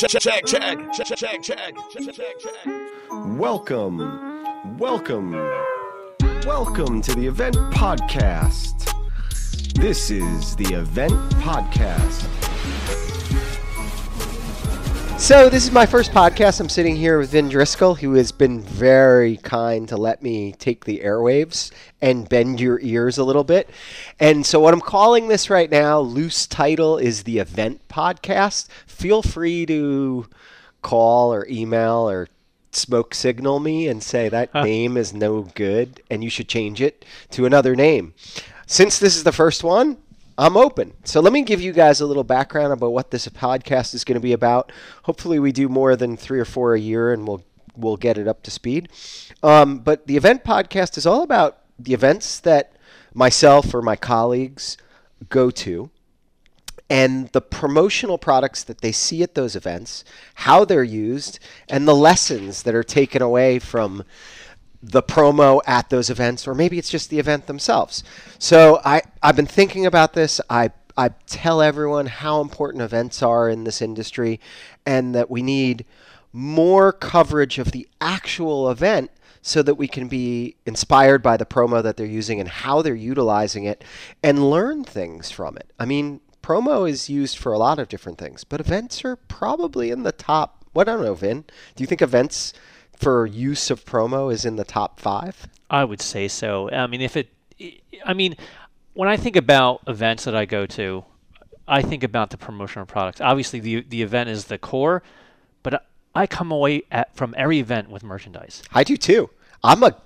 Check, check, check, check, check, check, check, check. Welcome, welcome, welcome to the Event Podcast. This is the Event Podcast. So this is my first podcast. I'm sitting here with Vin Driscoll, who has been very kind to let me take the airwaves and bend your ears a little bit. And so what I'm calling this right now, loose title is the Event Podcast. Feel free to call or email or smoke signal me and say that name is no good and you should change it to another name. Since this is the first one, I'm open. So let me give you guys a little background about what this podcast is going to be about. Hopefully, we do more than three or four a year, and we'll we'll get it up to speed. Um, but the event podcast is all about the events that myself or my colleagues go to and the promotional products that they see at those events, how they're used, and the lessons that are taken away from the promo at those events, or maybe it's just the event themselves. So I, I've been thinking about this. I, I tell everyone how important events are in this industry and that we need more coverage of the actual event so that we can be inspired by the promo that they're using and how they're utilizing it and learn things from it. I mean, promo is used for a lot of different things, but events are probably in the top. What I don't know, Vin. Do you think events for use of promo is in the top five? I would say so. I mean, if it, I mean, when I think about events that I go to, I think about the promotional products. Obviously, the the event is the core, but I come away at, from every event with merchandise. I do too. I'm a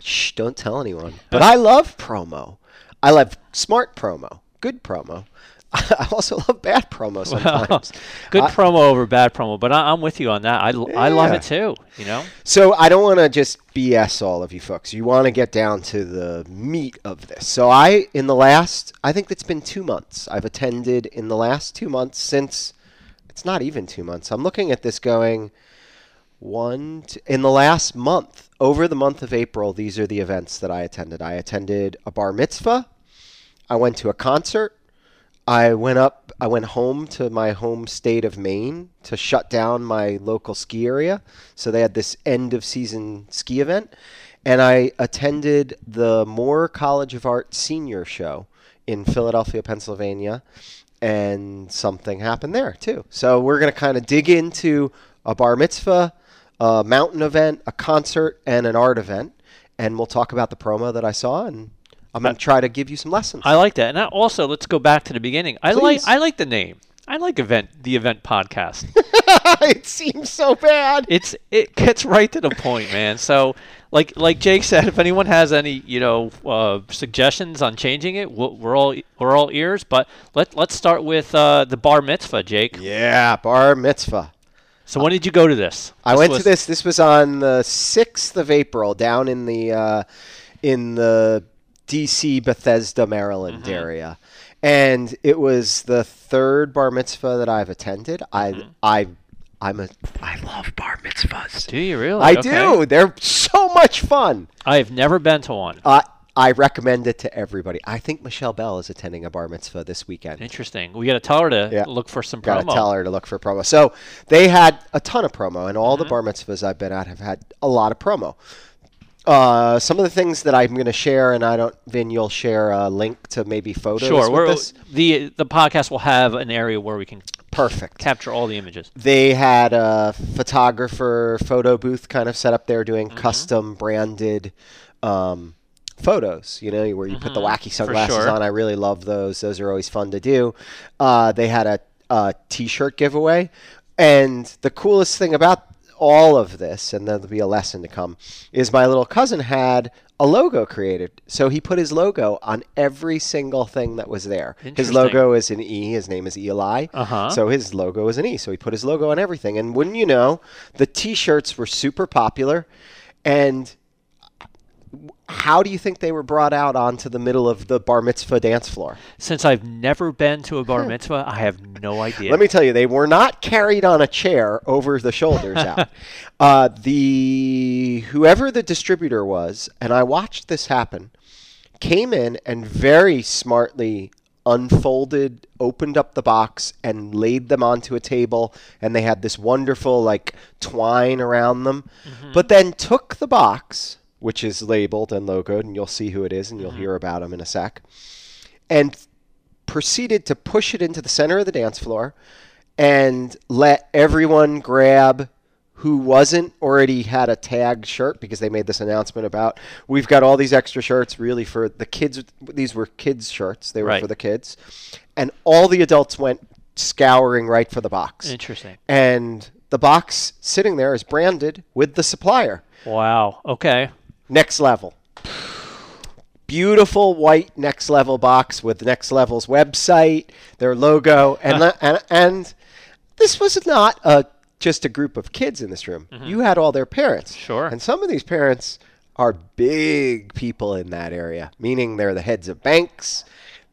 shh. Don't tell anyone. But I love promo. I love smart promo, good promo. I also love bad promo sometimes. Good I- promo over bad promo, but I, I'm with you on that. I I love it too. You know, So I don't want to just BS all of you folks. You want to get down to the meat of this. So I, in the last, I think it's been two months. I've attended in the last two months since. It's not even two months. I'm looking at this going. One t- in the last month, over the month of April, these are the events that I attended. I attended a bar mitzvah. I went to a concert. I went up. I went home to my home state of Maine to shut down my local ski area. So they had this end of season ski event, and I attended the Moore College of Art senior show in Philadelphia, Pennsylvania, and something happened there too. So we're gonna kind of dig into a bar mitzvah, a mountain event, a concert, and an art event, and we'll talk about the promo that I saw and. I'm gonna try to give you some lessons. I like that. And I, also, let's go back to the beginning. I like I like the name. I like event the event podcast. it seems so bad. it's it gets right to the point, man. So like like Jake said, if anyone has any you know uh, suggestions on changing it, we'll, we're all we're all ears. But let let's start with uh, the bar mitzvah, Jake. Yeah, bar mitzvah. So when did you go to this? I went was- to this. This was on the sixth of April, down in the uh, in the D.C. Bethesda, Maryland Mm-hmm. area, and it was the third bar mitzvah that I've attended. I Mm-hmm. I I'm a I love bar mitzvahs. Do you really? I Okay. do. They're so much fun. I've never been to one. Uh, I recommend it to everybody. I think Michelle Bell is attending a bar mitzvah this weekend. Interesting. We got to tell her to Yeah. look for some Got to promo. tell her to look for promo. So they had a ton of promo, and all Mm-hmm. the bar mitzvahs I've been at have had a lot of promo. Uh, some of the things that I'm going to share, and I don't, Vin, you'll share a link to maybe photos. Sure. the the podcast will have an area where we can Perfect. capture all the images. They had a photographer photo booth kind of set up there doing Mm-hmm. custom branded um, photos, you know, where you put the wacky sunglasses Mm-hmm. sure. on. I really love those. Those are always fun to do. Uh, they had a, a t shirt giveaway. And the coolest thing about all of this, and there'll be a lesson to come, is my little cousin had a logo created. So he put his logo on every single thing that was there. His logo is an E. His name is Eli. Uh-huh. So his logo is an E. So he put his logo on everything. And wouldn't you know, the T-shirts were super popular. And how do you think they were brought out onto the middle of the bar mitzvah dance floor? Since I've never been to a bar mitzvah, I have no idea. Let me tell you, they were not carried on a chair over the shoulders out. Uh, the whoever the distributor was, and I watched this happen, came in and very smartly unfolded, opened up the box, and laid them onto a table, and they had this wonderful like twine around them. But then took the box, which is labeled and logoed, and you'll see who it is, and you'll mm-hmm. hear about them in a sec, and proceeded to push it into the center of the dance floor and let everyone grab who wasn't already had a tag shirt because they made this announcement about we've got all these extra shirts really for the kids these were kids shirts they were Right. for the kids and all the adults went scouring right for the box Interesting. and the box sitting there is branded with the supplier Wow. Okay. Next level. Beautiful white next level box with next level's website their logo and le- and, and this was not a just a group of kids in this room. Mm-hmm. You had all their parents. Sure. and some of these parents are big people in that area meaning they're the heads of banks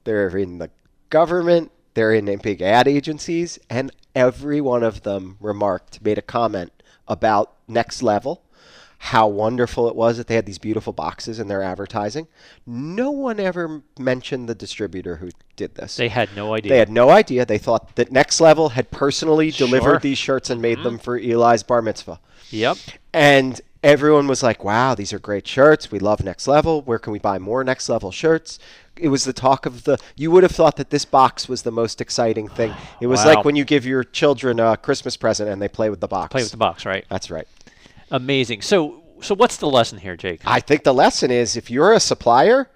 they're in the government they're in big ad agencies and every one of them remarked made a comment about next level how wonderful it was that they had these beautiful boxes in their advertising. No one ever mentioned the distributor who did this. They had no idea. They had no idea. They thought that Next Level had personally delivered Sure. Mm-hmm. these shirts and made them for Eli's bar mitzvah. Yep. And everyone was like, wow, these are great shirts. We love Next Level. Where can we buy more Next Level shirts? It was the talk of the. You would have thought that this box was the most exciting thing. It was Wow. like when you give your children a Christmas present and they play with the box. Play with the box, right? That's right. Amazing. So, so what's the lesson here, Jake? I think the lesson is if you're a supplier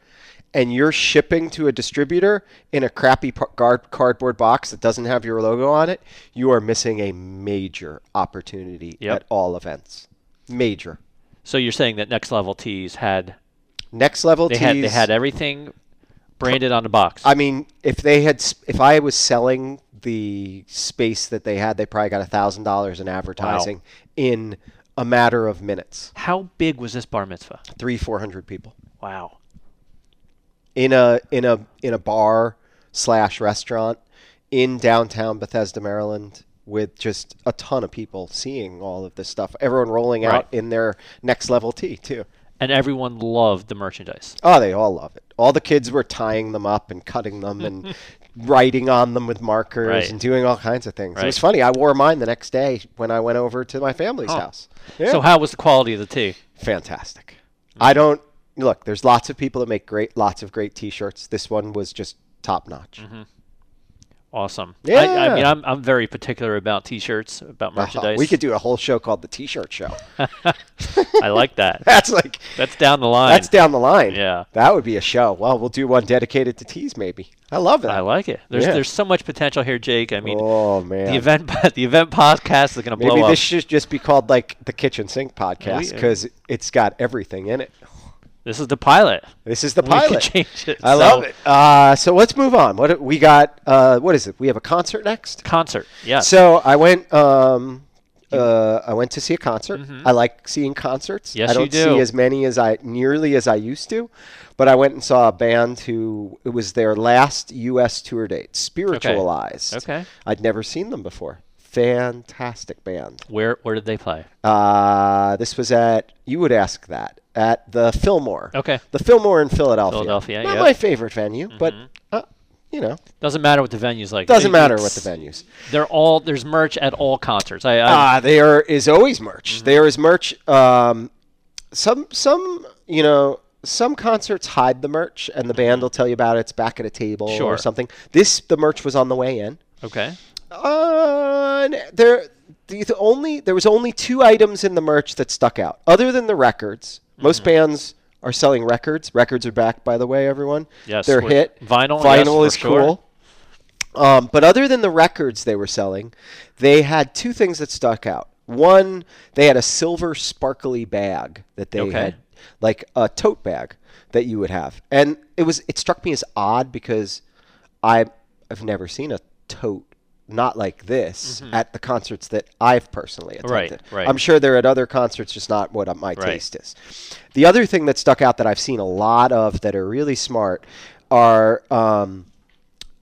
and you're shipping to a distributor in a crappy cardboard box that doesn't have your logo on it, you are missing a major opportunity Yep. at all events. Major. So you're saying that Next Level Tees had Next level they tees. had they had everything branded on the box. I mean, if they had, if I was selling the space that they had, they probably got a thousand dollars in advertising in a matter of minutes. How big was this bar mitzvah? Three, four hundred people. Wow. in a in a in a bar slash restaurant in downtown Bethesda, Maryland, with just a ton of people seeing all of this stuff. Everyone rolling out in their next level tee too. And everyone loved the merchandise. Oh, they all love it. All the kids were tying them up and cutting them and writing on them with markers Right. and doing all kinds of things. It was funny. I wore mine the next day when I went over to my family's Oh. house. Yeah. So how was the quality of the tee? fantastic. I don't look. There's lots of people that make great, lots of great T-shirts. This one was just top notch. Mm-hmm. Awesome. I, I mean, I'm, I'm very particular about T-shirts, about Uh-huh. merchandise. We could do a whole show called the T-shirt show. I like that. That's like That's down the line. that's down the line. Yeah. that would be a show. Well, we'll do one dedicated to tees, maybe. I love it. I like it. There's Yeah. there's so much potential here, Jake. I mean, oh man, the event the event podcast is going to blow up. maybe this should just be called like the Kitchen Sink podcast because it's got everything in it. This is the pilot. This is the pilot. change it. I So- love it. Uh, so let's move on. What we got? Uh, what is it? We have a concert next. Concert. Yeah. So I went. Um, uh, I went to see a concert. I like seeing concerts. Mm-hmm. Yes, I you don't do. see as many as I nearly as I used to, but I went and saw a band who it was their last U.S. tour date, Spiritualized. Okay. I'd never seen them before. Fantastic band. where where did they play? Uh, this was at you would ask that at the Fillmore. Okay. The Fillmore in Philadelphia. Philadelphia, yeah. Not yep. my favorite venue, but uh, you know, Doesn't matter what the venue's like. doesn't It- matter what the venues. They're all there's merch at all concerts. I, I Ah, there is always merch. Mm-hmm. There is merch. Um, some some you know some concerts hide the merch, and the band will tell you about it. It's back at a table Mm-hmm. Sure. or something. This the merch was on the way in. okay. Uh, there the, the only there was only two items in the merch that stuck out, other than the records. Most Mm-hmm. bands are selling records. Records are back, by the way, everyone. Yes, they're hit. vinyl, Vinyl yes, is for sure. cool. Um, but other than the records they were selling, they had two things that stuck out. One, they had a silver sparkly bag that they Okay. had, like a tote bag that you would have, and it was it struck me as odd because I I've never seen a tote not like this at the concerts that I've personally Mm-hmm. Right, attended. right. I'm sure they're at other concerts, just not what my Right. taste is. The other thing that stuck out that I've seen a lot of that are really smart are um,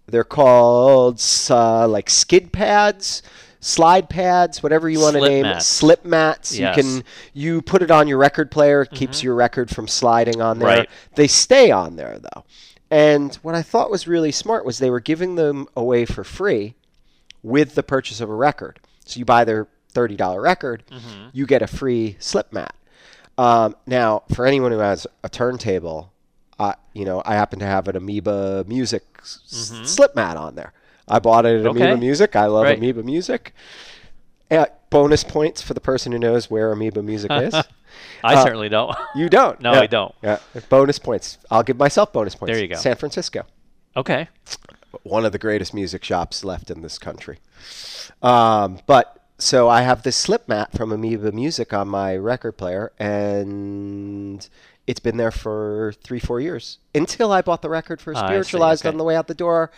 they're called uh, like skid pads, slide pads, whatever you want to name mats. it. Slip mats. Yes. You can you put it on your record player, it keeps your record from sliding on there. Right. They stay on there though. And what I thought was really smart was they were giving them away for free with the purchase of a record. So you buy their $30 record, Mm-hmm. you get a free slip mat. Um, now, for anyone who has a turntable, uh, you know, I happen to have an Amoeba Music s- slip mat on there. I bought it at Amoeba Mm-hmm. Music. I love Right. Amoeba Music. Uh, bonus points for the person who knows where Amoeba Music is. I Uh, certainly don't. You don't. No, Yeah. I don't. Yeah. Bonus points. I'll give myself bonus points. There you go. San Francisco. okay. One of the greatest music shops left in this country. Um, but so I have this slip mat from Amoeba Music on my record player, and it's been there for three, four years until I bought the record for Spiritualized okay. on the way out the door.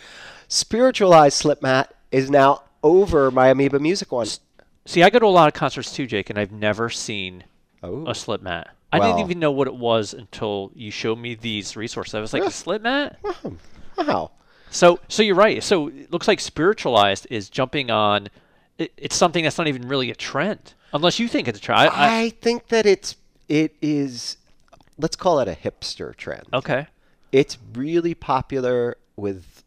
Spiritualized slip mat is now over my Amoeba Music one. See, I go to a lot of concerts too, Jake, and I've never seen Oh. a slip mat. I didn't even know what it was until you showed me these resources. I was like, a slip mat? Wow. So, so you're right. So it looks like spiritualized is jumping on. It, it's something that's not even really a trend, unless you think it's a trend. I, I, think that it's it is let's call it a hipster trend. okay. It's really popular with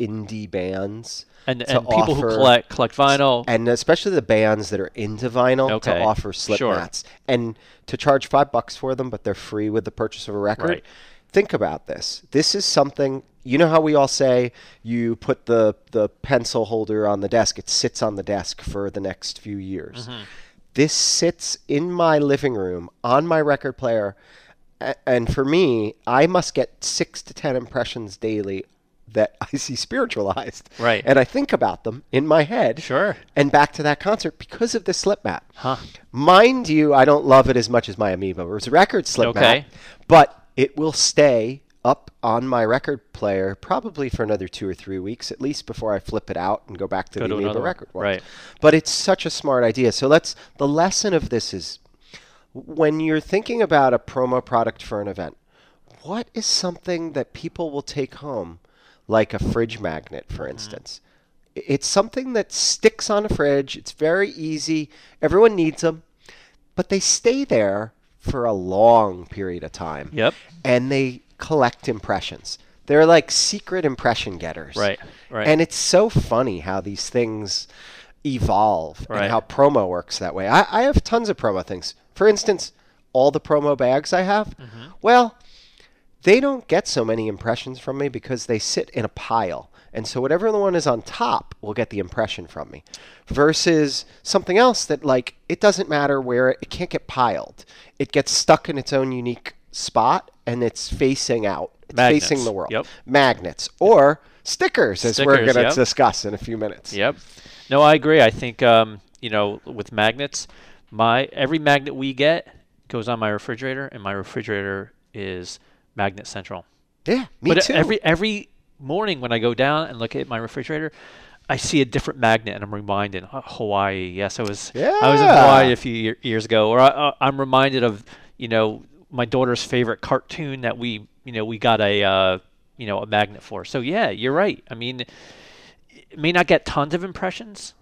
indie bands And and people who collect collect vinyl. and especially the bands that are into vinyl Okay, to offer slip sure. mats and to charge five bucks for them, but they're free with the purchase of a record. Right. Think about this. This is something you know how we all say you put the the pencil holder on the desk. It sits on the desk for the next few years. Mm-hmm. This sits in my living room on my record player, and for me, I must get six to ten impressions daily that I see spiritualized. Right. And I think about them in my head. Sure. And back to that concert because of the slip mat. Huh. Mind you, I don't love it as much as my Amoeba It was a record slip Okay. mat, but it will stay up on my record player probably for another two or three weeks at least before I flip it out and go back to Go the Amoeba record one. Right. But it's such a smart idea. So let's the lesson of this is when you're thinking about a promo product for an event, what is something that people will take home, like a fridge magnet, for instance? I- It's something that sticks on a fridge. It's very easy. Everyone needs them, but they stay there for a long period of time. Yep. And they collect impressions. They're like secret impression getters. Right, right. And it's so funny how these things evolve Right. and how promo works that way. I, I have tons of promo things. For instance, all the promo bags I have, Mm-hmm. well, they don't get so many impressions from me because they sit in a pile. And so whatever the one is on top will get the impression from me. Versus something else that like it doesn't matter where it, it can't get piled. It gets stuck in its own unique spot and it's facing out. It's Magnets. facing the world. Yep. Magnets or stickers as we're going to yep. discuss in a few minutes. Yep. No, I agree. I think um, you know with magnets, my every magnet we get goes on my refrigerator, and my refrigerator is magnet central. Yeah, me but too. every every morning when I go down and look at my refrigerator, I see a different magnet, and I'm reminded oh, Hawaii. Yes, I was yeah. I was in Hawaii a few year, years ago, or I, I'm reminded of you know my daughter's favorite cartoon that we you know we got a uh, you know a magnet for. So yeah, you're right. I mean, it may not get tons of impressions.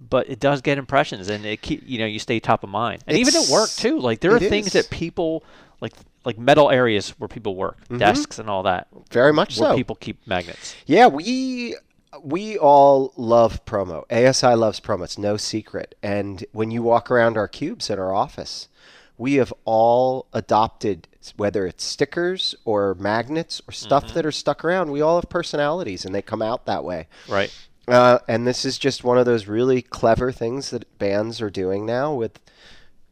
But it does get impressions, and it keep you know you stay top of mind, and even at work too. Like there are things is. that people like like metal areas where people work, desks and all that, Very much where so. people keep magnets. Yeah, we we all love promo. ASI loves promo. It's no secret. And when you walk around our cubes in our office, we have all adopted whether it's stickers or magnets or stuff Mm-hmm. that are stuck around. We all have personalities, and they come out that way. Right. Uh, and this is just one of those really clever things that bands are doing now with,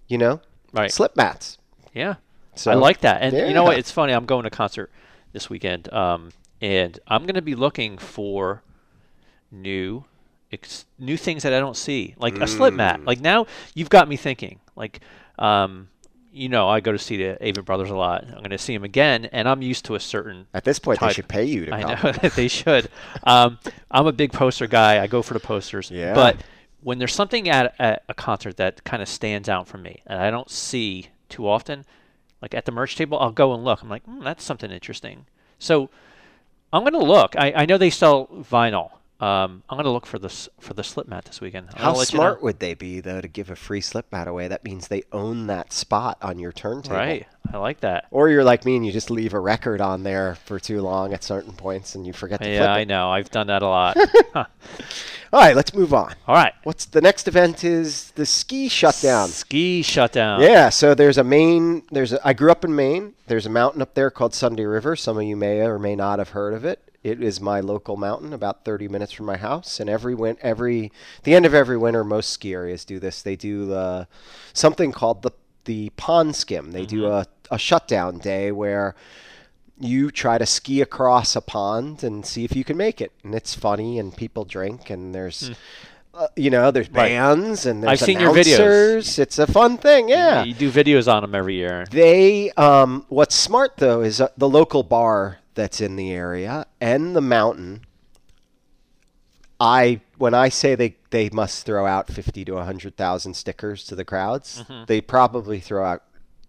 you know, Right. slip mats. Yeah. So- I like that. And you know what? It's funny. I'm going to concert this weekend, um, and I'm going to be looking for new, ex- new things that I don't see, like a slip Mm. mat. Like now, you've got me thinking. Like, um, you know, I go to see the Avett Brothers a lot. I'm going to see them again, and I'm used to a certain At this point, they should pay you to I come. know they should. Um, I'm a big poster guy. I go for the posters. Yeah. But when there's something at, at a concert that kind of stands out for me and I don't see too often, like at the merch table, I'll go and look. I'm like, hmm, that's something interesting. So I'm going to look. I, I know they sell vinyl. Um, I'm gonna look for this for the slip mat this weekend. I'll How let you know. smart would they be though to give a free slip mat away? That means they own that spot on your turntable. Right. I like that. Or you're like me and you just leave a record on there for too long at certain points and you forget to Yeah, I know. I've done that a lot. Huh. All right, let's move on. All right. What's the next event is the ski shutdown. Ski shutdown. Yeah, so there's a Maine. There's a, I grew up in Maine. There's a mountain up there called Sunday River. Some of you may or may not have heard of it. It is my local mountain, about 30 minutes from my house. And every win, every the end of every winter, most ski areas do this. They do uh, something called the the pond skim. They do a, a shutdown day where you try to ski across a pond and see if you can make it. And it's funny, and people drink, and there's. Uh, you know, there's Right. bands and there's I've seen your videos. It's a fun thing, yeah. You do videos on them every year. They, um, what's smart though is uh, the local bar that's in the area and the mountain. I when I say they they must throw out fifty to hundred thousand stickers to the crowds, mm-hmm. they probably throw out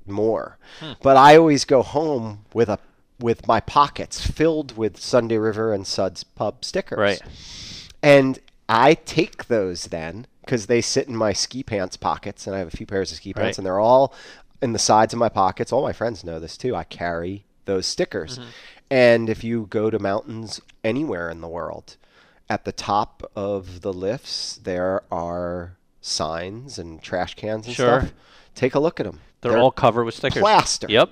more. Hmm. But I always go home with a with my pockets filled with Sunday River and Suds pub stickers. Right. And I take those then because they sit in my ski pants pockets, and I have a few pairs of ski pants, Right. and they're all in the sides of my pockets. All my friends know this too. I carry those stickers. Mm-hmm. And if you go to mountains anywhere in the world, at the top of the lifts, there are signs and trash cans and Sure. stuff. Take a look at them. They're, all covered with stickers. plaster. Yep.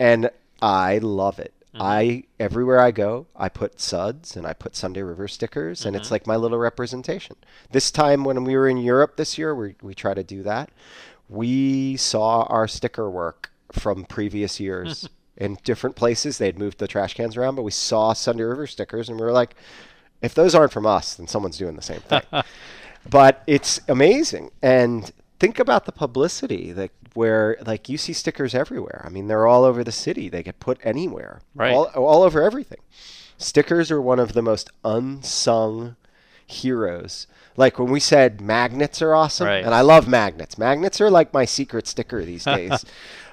and I love it. Mm-hmm. I everywhere I go, I put suds and I put Sunday River stickers, and it's Mm-hmm. like my little representation. This time when we were in Europe this year, we we try to do that. We saw our sticker work from previous years in different places. They'd moved the trash cans around, but we saw Sunday River stickers, and we were like, if those aren't from us, then someone's doing the same thing. but it's amazing and think about the publicity that where like you see stickers everywhere i mean they're all over the city they get put anywhere Right. all, all over everything stickers are one of the most unsung heroes like when we said magnets are awesome Right. and i love magnets magnets are like my secret sticker these days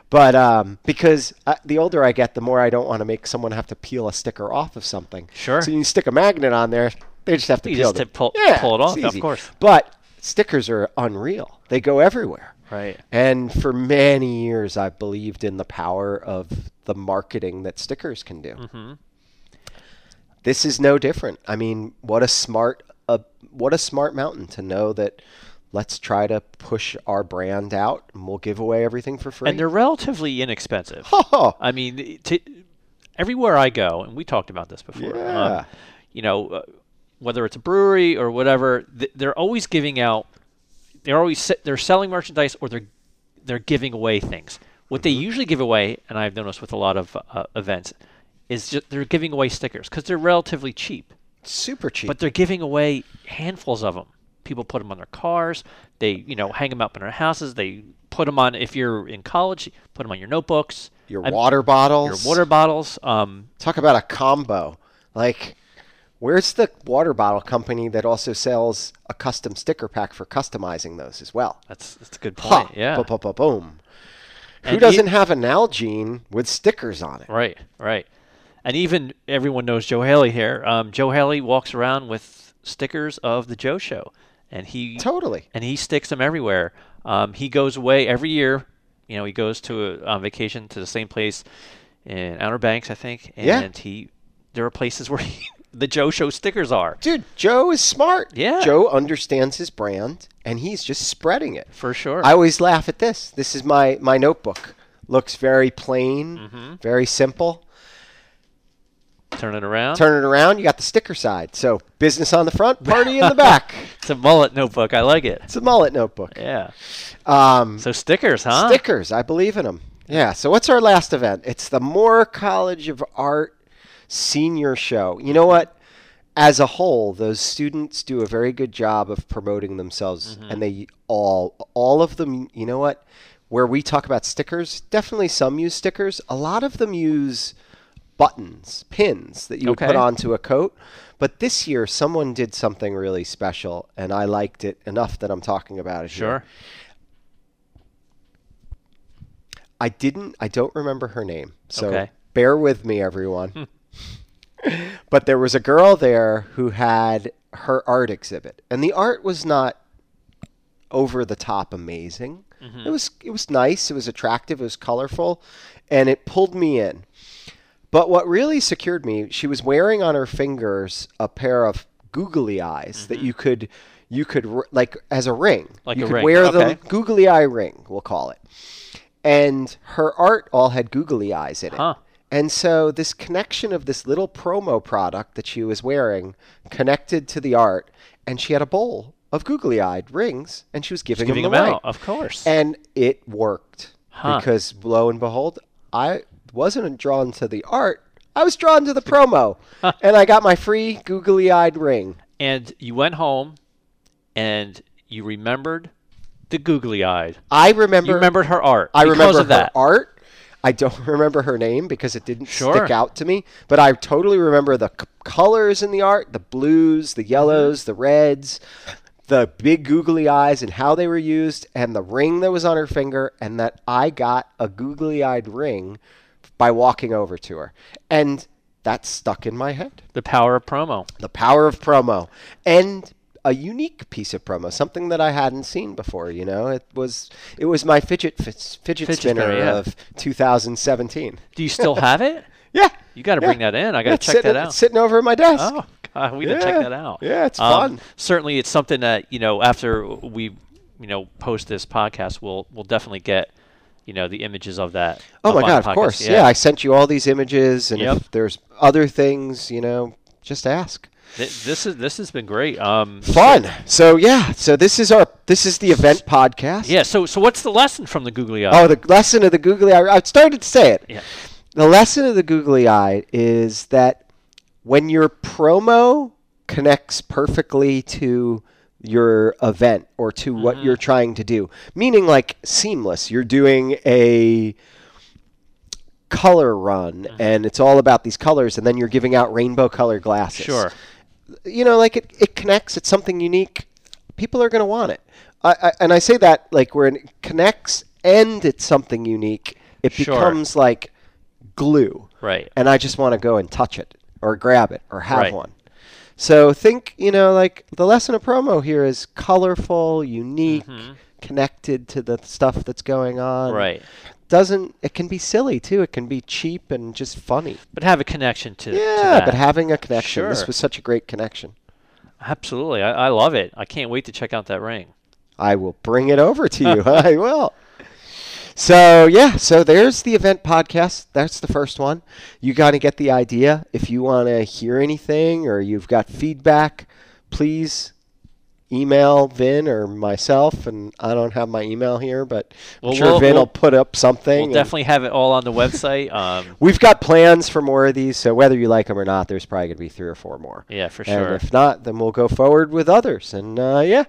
but um, because uh, the older i get the more i don't want to make someone have to peel a sticker off of something Sure. so you stick a magnet on there they just have to You peel just it. to pull- yeah, pull it off, of course. But stickers are unreal. They go everywhere. Right. And for many years, I've believed in the power of the marketing that stickers can do. Mm-hmm. This is no different. I mean, what a smart, uh, what a smart mountain to know that. Let's try to push our brand out, and we'll give away everything for free. And they're relatively inexpensive. Oh, I mean, to, everywhere I go, and we talked about this before. Yeah. Um, you know, uh, whether it's a brewery or whatever, th- they're always giving out. They're always se- they're selling merchandise or they're they're giving away things. What they usually give away, and I've noticed with a lot of uh, events, is just they're giving away stickers because they're relatively cheap. super cheap. But they're giving away handfuls of them. People put them on their cars. They, you know, hang them up in their houses. They put them on. If you're in college, put them on your notebooks. your I'm- water bottles. your water bottles. Um, Talk about a combo. Like, where's the water bottle company that also sells a custom sticker pack for customizing those as well? that's that's a good Ha! point. Yeah. Ba- ba- ba- boom. Who And doesn't e- have an Nalgene with stickers on it? Right. Right. And even everyone knows Joe Haley here. Um, Joe Haley walks around with stickers of the Joe Show, and he Totally. and he sticks them everywhere. Um, he goes away every year. You know, he goes to a on vacation to the same place in Outer Banks, I think. And Yeah. he there are places where he, the Joe Show stickers are. Dude, Joe is smart. Yeah. Joe understands his brand and he's just spreading it. For sure. I always laugh at this. This is my, my notebook. Looks very plain, Mm-hmm. very simple. Turn it around. Turn it around, you got the sticker side. So business on the front, party in the back. It's a mullet notebook. I like it. It's a mullet notebook. Yeah. Um, So stickers, huh? Stickers, I believe in them. Yeah. So what's our last event? It's the Moore College of Art Senior Show. You know what? As a whole, those students do a very good job of promoting themselves, Mm-hmm. and they all, all of them. You know what? Where we talk about stickers, definitely some use stickers. A lot of them use buttons, pins that you would put onto a coat. But this year, someone did something really special, and I liked it enough that I'm talking about it here. Sure. I didn't. I don't remember her name. So Okay. bear with me, everyone. but there was a girl there who had her art exhibit, and the art was not over the top amazing. Mm-hmm. It was it was nice, it was attractive, it was colorful, and it pulled me in. But what really secured me, she was wearing on her fingers a pair of googly eyes that mm-hmm. you could you could like as a ring. Like you a could ring, wear okay. the googly eye ring, we'll call it. And her art all had googly eyes in it. Huh. And so this connection of this little promo product that she was wearing connected to the art, and she had a bowl of googly-eyed rings, and she was giving, Giving them them away. out, of course. And it worked Huh. because lo and behold, I wasn't drawn to the art. I was drawn to the promo, and I got my free googly-eyed ring. and you went home, and you remembered the googly eyed. I remember. You remembered her art. I remember of that. her art. I don't remember her name because it didn't Sure. stick out to me. But I totally remember the c- colors in the art: the blues, the mm-hmm. yellows, the reds, the big googly eyes, and how they were used, and the ring that was on her finger, and that I got a googly-eyed ring by walking over to her, and that stuck in my head. The power of promo. The power of promo, and a unique piece of promo, something that I hadn't seen before. You know, it was it was my fidget fidget, Fidget spinner spinner, yeah. of 2017. Do you still have it? Yeah, You got to yeah. bring that in. I got to check sitting, that out. It's sitting over at my desk. Oh, God, we gotta check that out. Yeah, it's Um, fun. Certainly, it's something that you know after we, you know, post this podcast, we'll we'll definitely get, you know, the images of that. Oh my god, of course. Yeah. I sent you all these images, and Yep. if there's other things, you know, just ask. Th- this is this has been great. Um, Fun. So yeah, so this is our this is the event podcast. yeah. So so what's the lesson from the googly eye? Oh, the lesson of the googly eye. I started to say it. Yeah. The lesson of the googly eye is that when your promo connects perfectly to your event or to what mm-hmm. you're trying to do, meaning like seamless, you're doing a color run mm-hmm. and it's all about these colors and then you're giving out rainbow color glasses Sure. you know, like it, it connects. It's something unique. People are going to want it. I, I, and I say that like where it connects and it's something unique, it Sure. becomes like glue. Right. And I just want to go and touch it or grab it or have Right. one. So think, you know, like the lesson of promo here is colorful, unique, connected to the stuff that's going on. Mm-hmm. Right. Doesn't it can be silly too. It can be cheap and just funny. But have a connection to. to Yeah, that. but having a connection. This was such a great connection. Absolutely. I, I love it. I can't wait to check out that ring. I will bring it over to you. I will. So yeah, so there's the event podcast. That's the first one. You got to get the idea. If you want to hear anything or you've got feedback, please email Vin or myself. And I don't have my email here, but Well, I'm sure we'll- Vin we'll- will put up something. We'll definitely have it all on the website. Um, We've got plans for more of these, so whether you like them or not, there's probably going to be three or four more. yeah, for sure. And if not, then we'll go forward with others. And uh, yeah,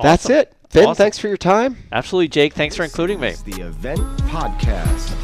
that's it. Vin, Awesome. thanks for your time. Absolutely, Jake. Thanks for including me. The Event Podcast.